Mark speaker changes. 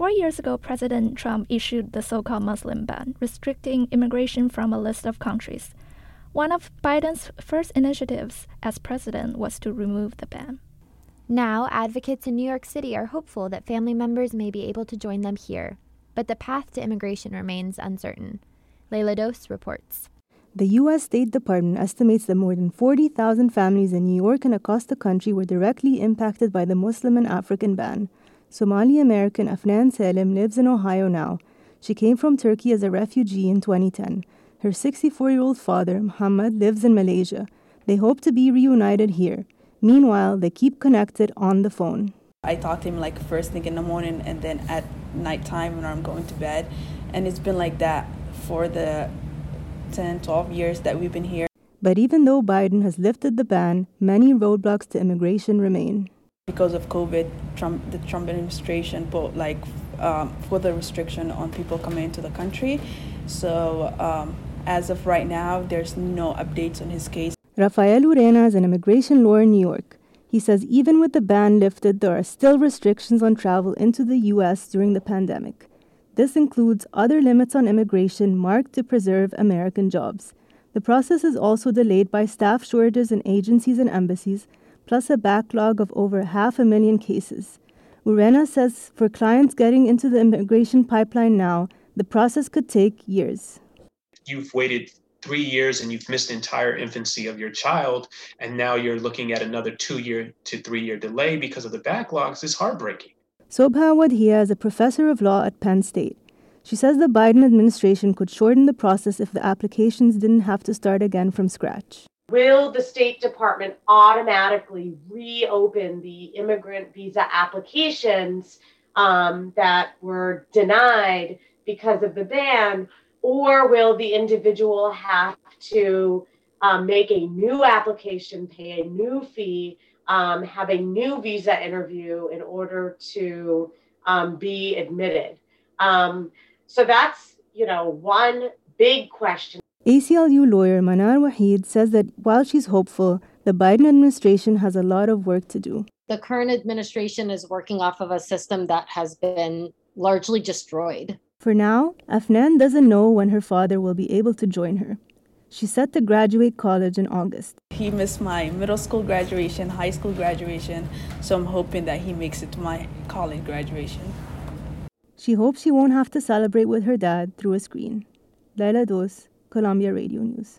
Speaker 1: Four years ago, President Trump issued the so called Muslim ban, restricting immigration from a list of countries. One of Biden's first initiatives as president was to remove the ban.
Speaker 2: Now, advocates in New York City are hopeful that family members may be able to join them here, but the path to immigration remains uncertain. Leila Dos reports.
Speaker 3: The U.S. State Department estimates that more than 40,000 families in New York and across the country were directly impacted by the Muslim and African ban. Somali American Afnan Salim lives in Ohio now. She came from Turkey as a refugee in 2010. Her 64 year old father, Muhammad, lives in Malaysia. They hope to be reunited here. Meanwhile, they keep connected on the phone.
Speaker 4: I talk to him like first thing in the morning and then at nighttime when I'm going to bed. And it's been like that for the 10, 12 years that we've been here.
Speaker 3: But even though Biden has lifted the ban, many roadblocks to immigration remain.
Speaker 4: Because of COVID, Trump, the Trump administration put like um, further restriction on people coming into the country. So um, as of right now, there's no updates on his case.
Speaker 3: Rafael Urena is an immigration lawyer in New York. He says even with the ban lifted, there are still restrictions on travel into the U.S. during the pandemic. This includes other limits on immigration marked to preserve American jobs. The process is also delayed by staff shortages in agencies and embassies, plus a backlog of over half a million cases. Urena says for clients getting into the immigration pipeline now, the process could take years.
Speaker 5: You've waited three years and you've missed the entire infancy of your child, and now you're looking at another two year to three year delay because of the backlogs is heartbreaking.
Speaker 3: Shoba Wadhia is a professor of law at Penn State. She says the Biden administration could shorten the process if the applications didn't have to start again from scratch.
Speaker 6: Will the State Department automatically reopen the immigrant visa applications um, that were denied because of the ban? Or will the individual have to um, make a new application, pay a new fee, um, have a new visa interview in order to um, be admitted. Um, so that's, you know, one big question.
Speaker 3: ACLU lawyer Manar Waheed says that while she's hopeful, the Biden administration has a lot of work to do.
Speaker 7: The current administration is working off of a system that has been largely destroyed.
Speaker 3: For now, Afnan doesn't know when her father will be able to join her. She's set to graduate college in August.
Speaker 4: He missed my middle school graduation, high school graduation, so I'm hoping that he makes it to my college graduation.
Speaker 3: She hopes she won't have to celebrate with her dad through a screen. Leila Dos, Columbia Radio News.